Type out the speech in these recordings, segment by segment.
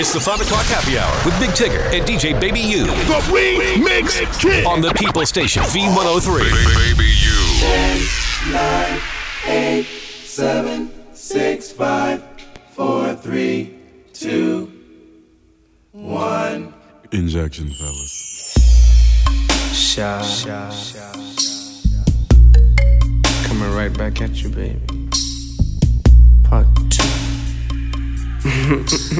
It's the 5 o'clock happy hour with Big Tigger and DJ Baby U. The Remix Kid! On the People Station, V103. Baby, baby U. 10, 9, 8, 7, 6, 5, 4, 3, 2, 1. Injection, fellas. Shot. Shot. Coming right back at you, baby. Part 2.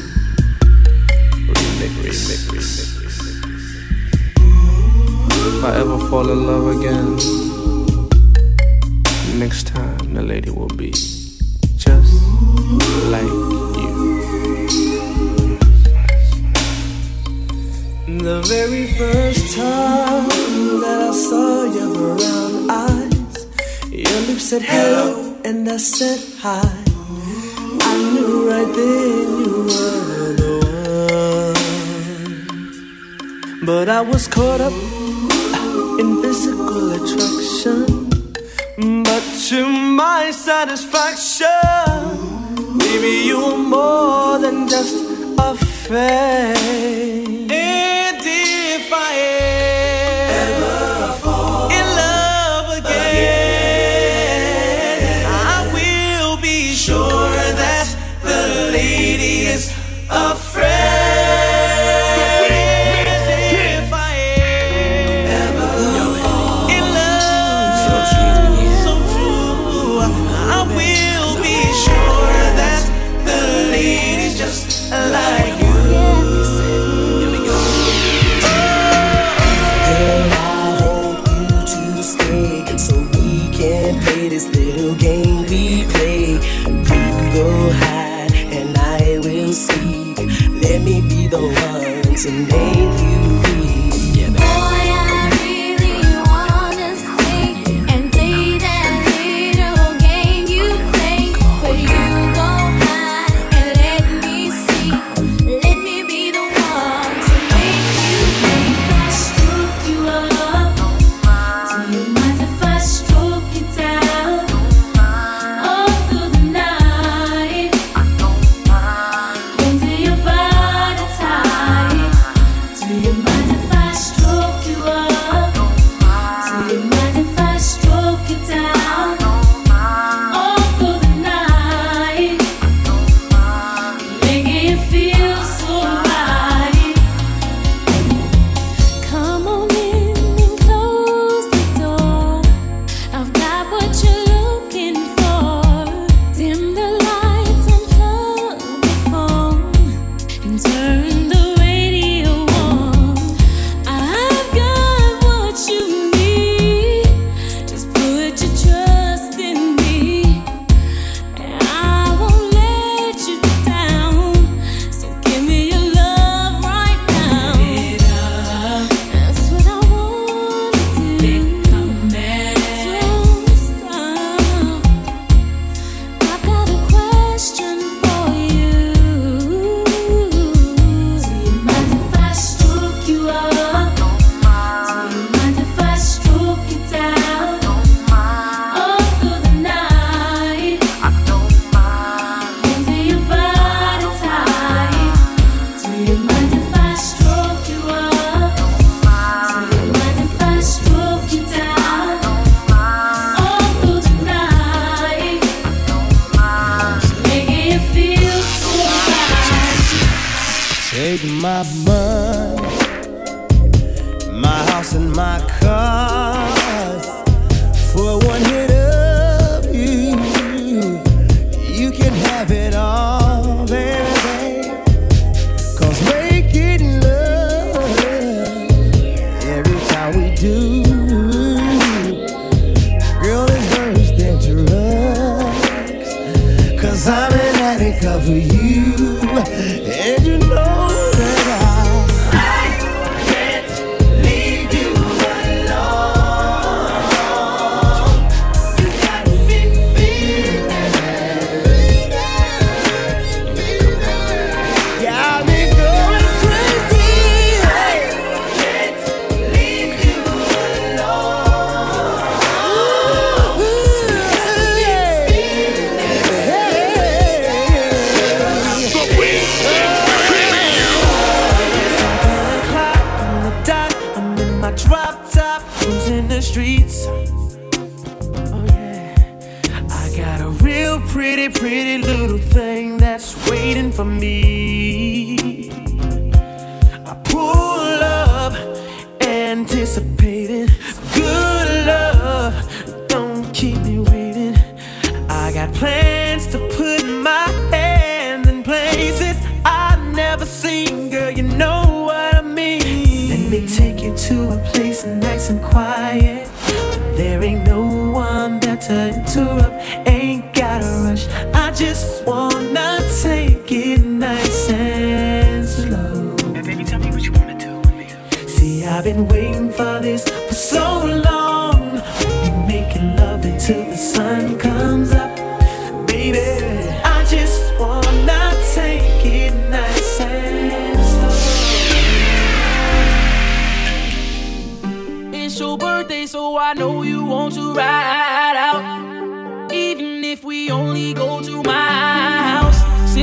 If I ever fall in love again, next time the lady will be just like you. The very first time that I saw your brown eyes, your lips said hello and I said hi. I knew right then you were the But I was caught up in physical attraction. But to my satisfaction, maybe you were more than just a friend.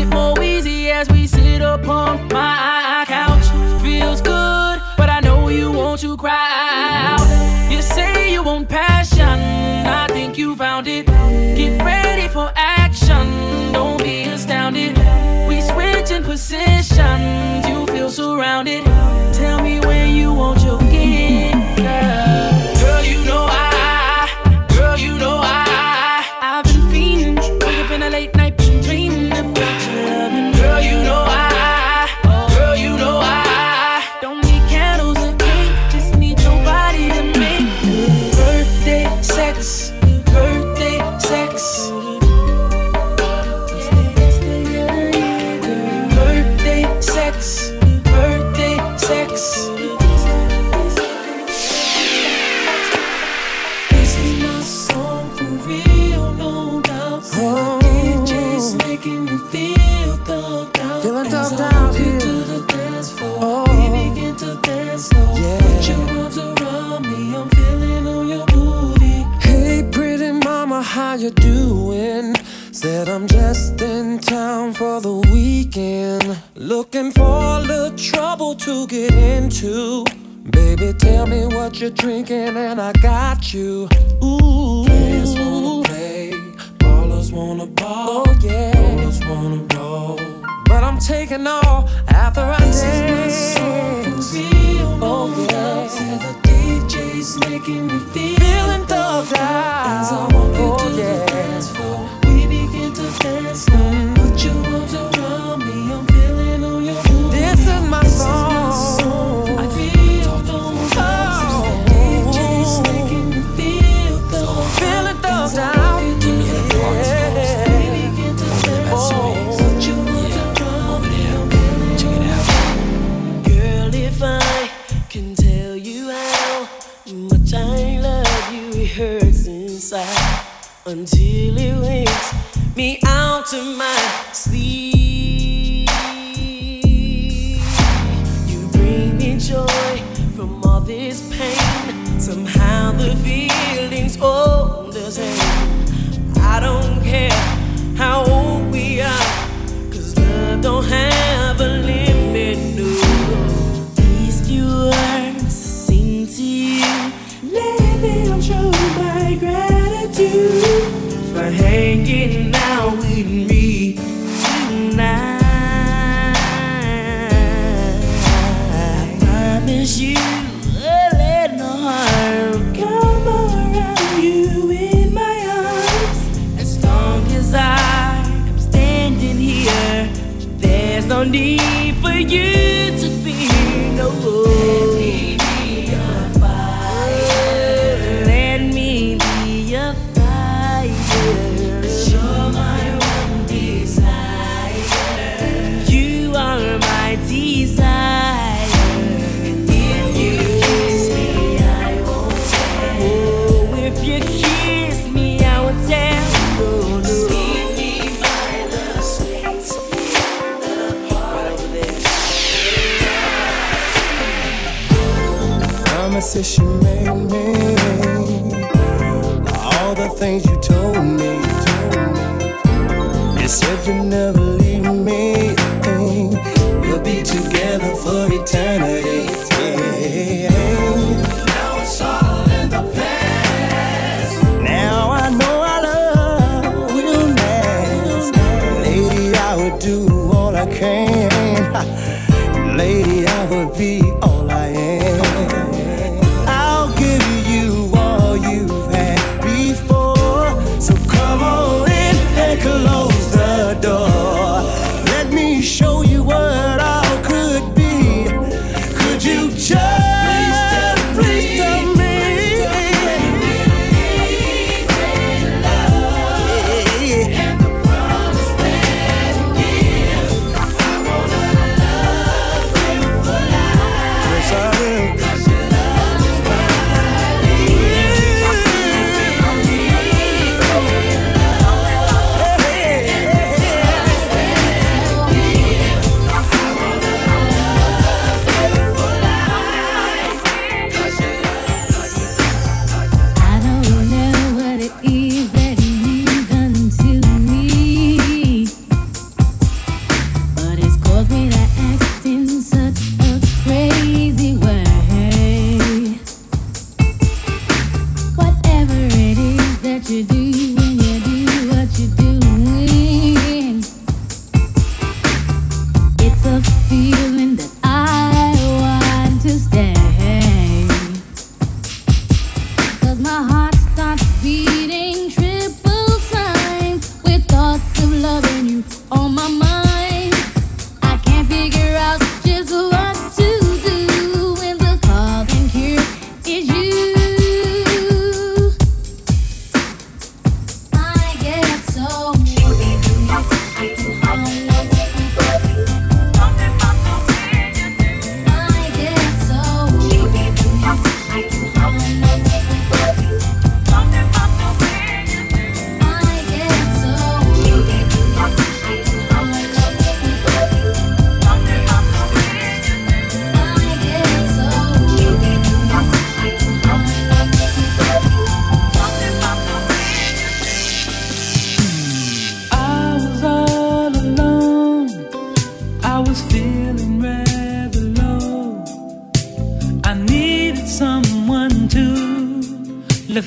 more. weekend. Looking for a little trouble to get into. Baby, tell me what you're drinking, and I got you. Ooh. Players wanna play, ballers wanna ball. Oh, yeah. Rollers wanna roll. But I'm taking all after I this Is my song real oh, yeah. And the DJ's making me feel feeling thugged out. As I walk oh, into yeah. the dance floor, we begin to dance now. Mm. Put your arms around until it wakes me out of my sleep. You bring me joy from all this pain. Somehow the feeling's all the same. I don't care how old. in said you'd never leave me.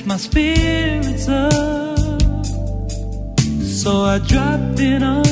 lift my spirits up. So I dropped in on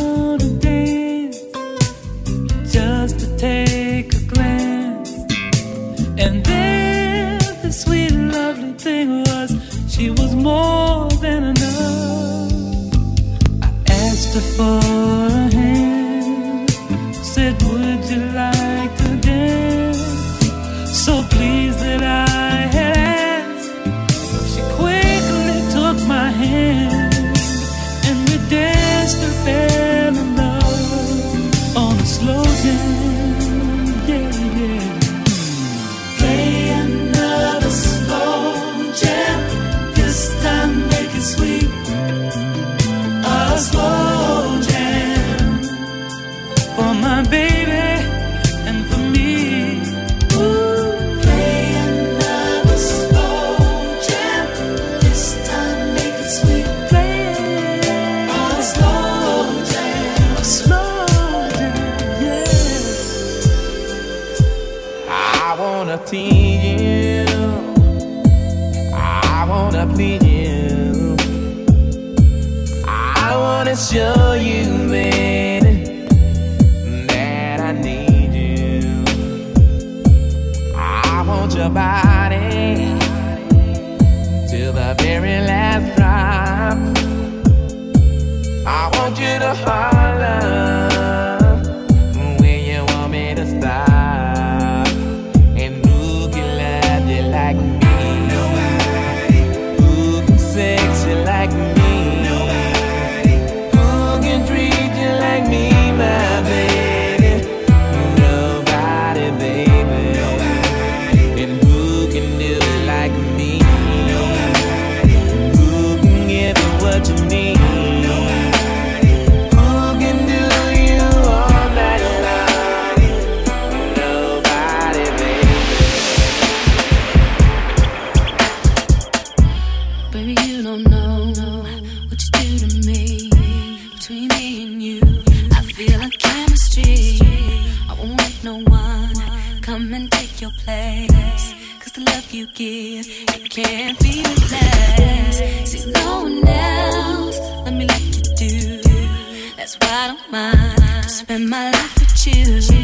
your place. Cause the love you give, it can't be replaced. See, no one else, let me let you do. That's why I don't mind. Spend my life with you.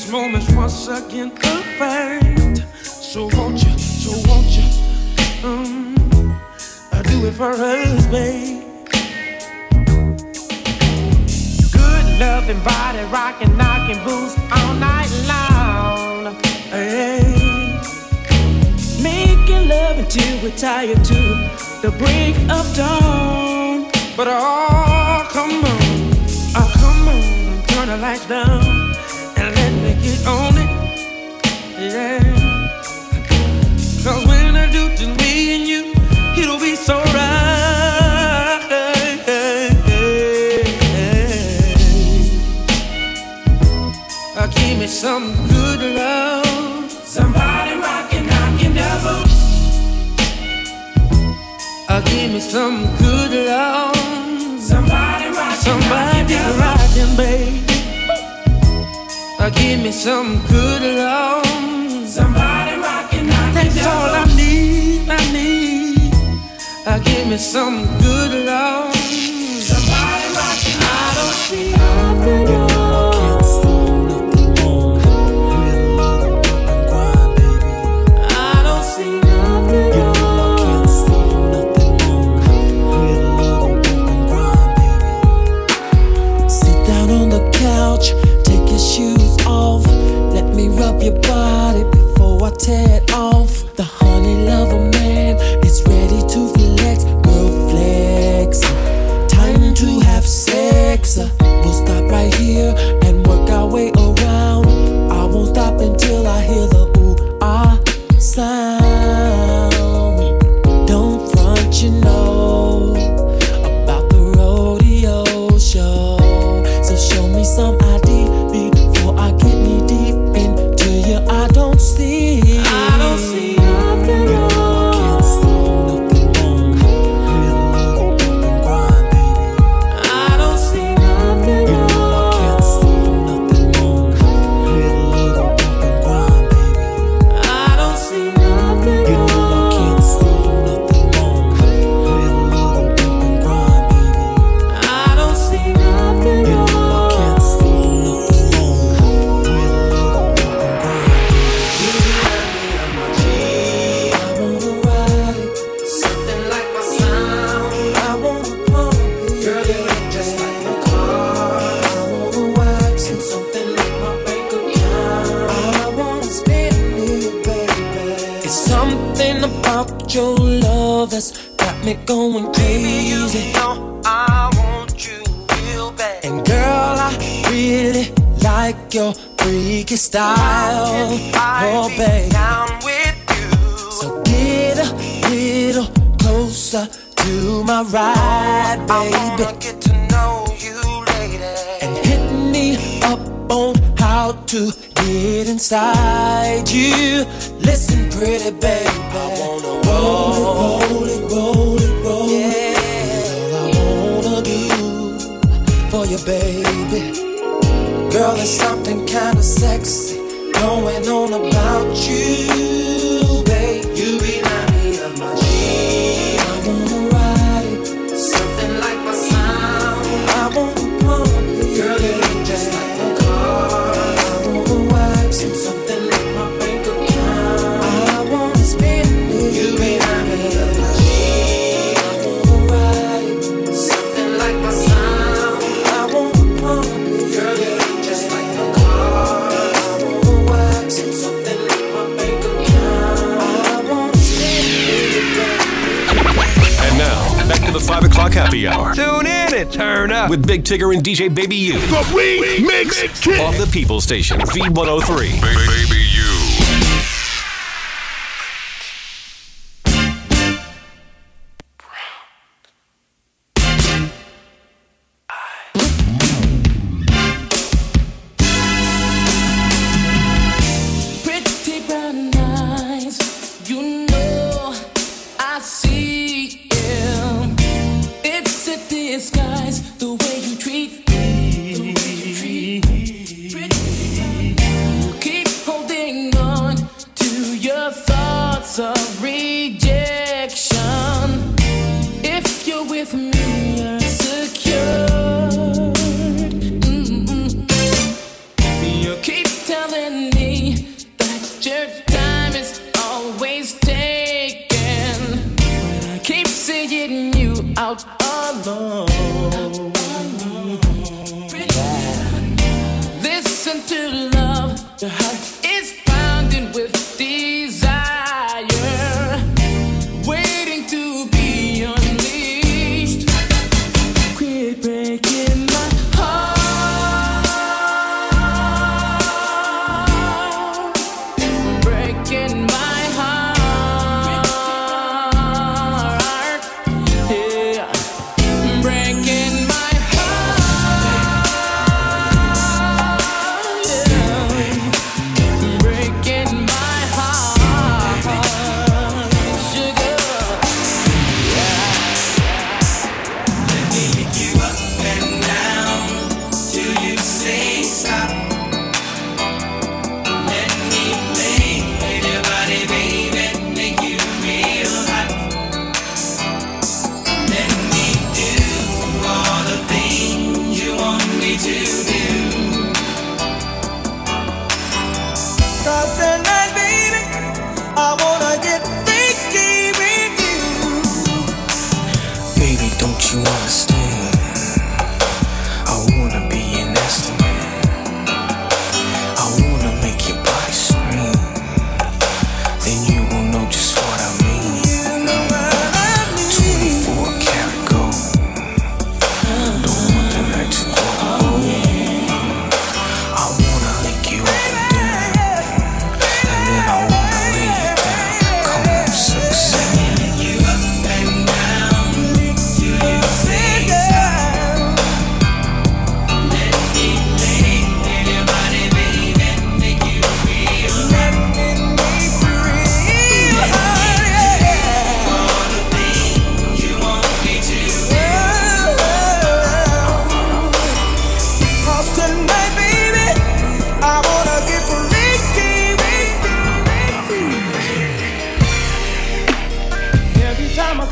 these moments once again perfect. So won't you, so won't you? Um, I do it for us, babe. Good loving body, rocking, knocking, booze all night long. Hey. Making love until we're tired to the break of dawn. But oh, come on, oh, come on, turn the lights down. Do to me and you, it'll be so right. Give me some good love. Somebody rockin', knockin' double. Uh, give me some good love. Somebody rockin', somebody rockin', baby. Give me some good love. Somebody rockin', knockin' That's double. all I give me some good love. with it, baby. Tigger and DJ Baby U. The We, we Mix, mix Off the People Station, V103. Baby, baby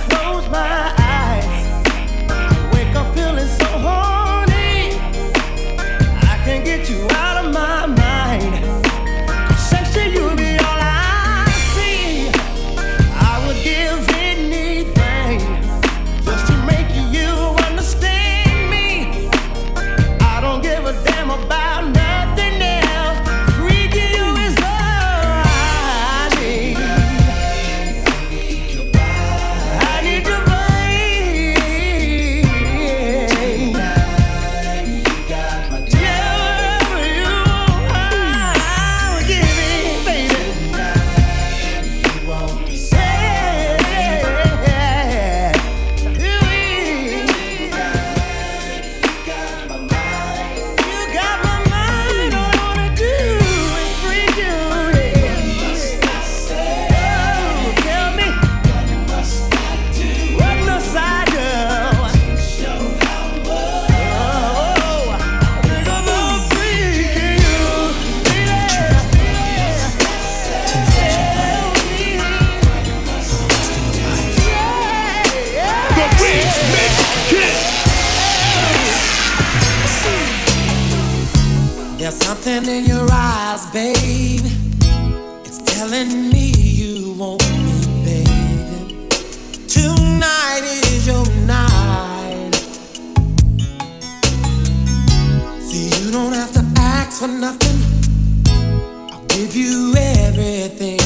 close my eyes. There's something in your eyes, babe. It's telling me you want me, baby. Tonight is your night. See, you don't have to ask for nothing. I'll give you everything.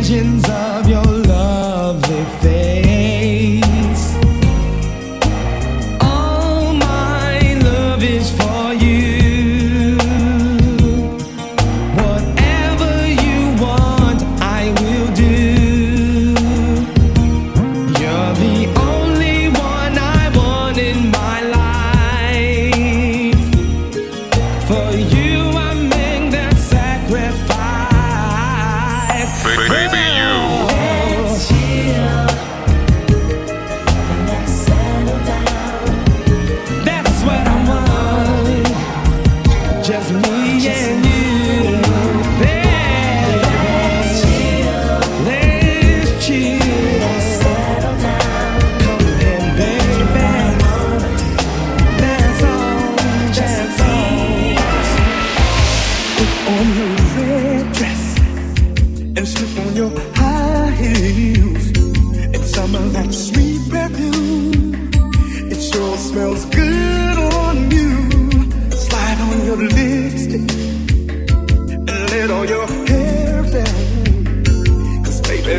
Visions of your lovely face.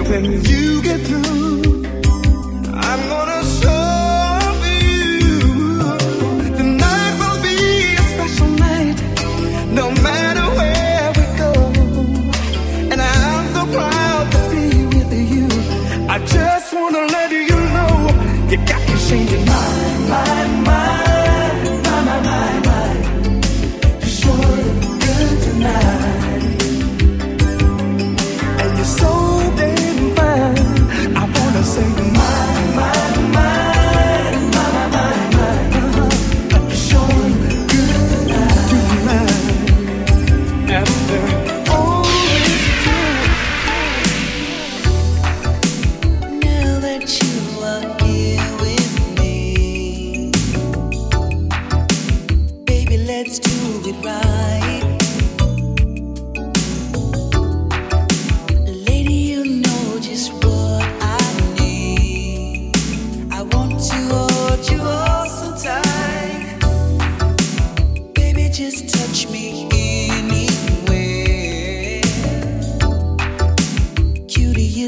When you get through.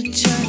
to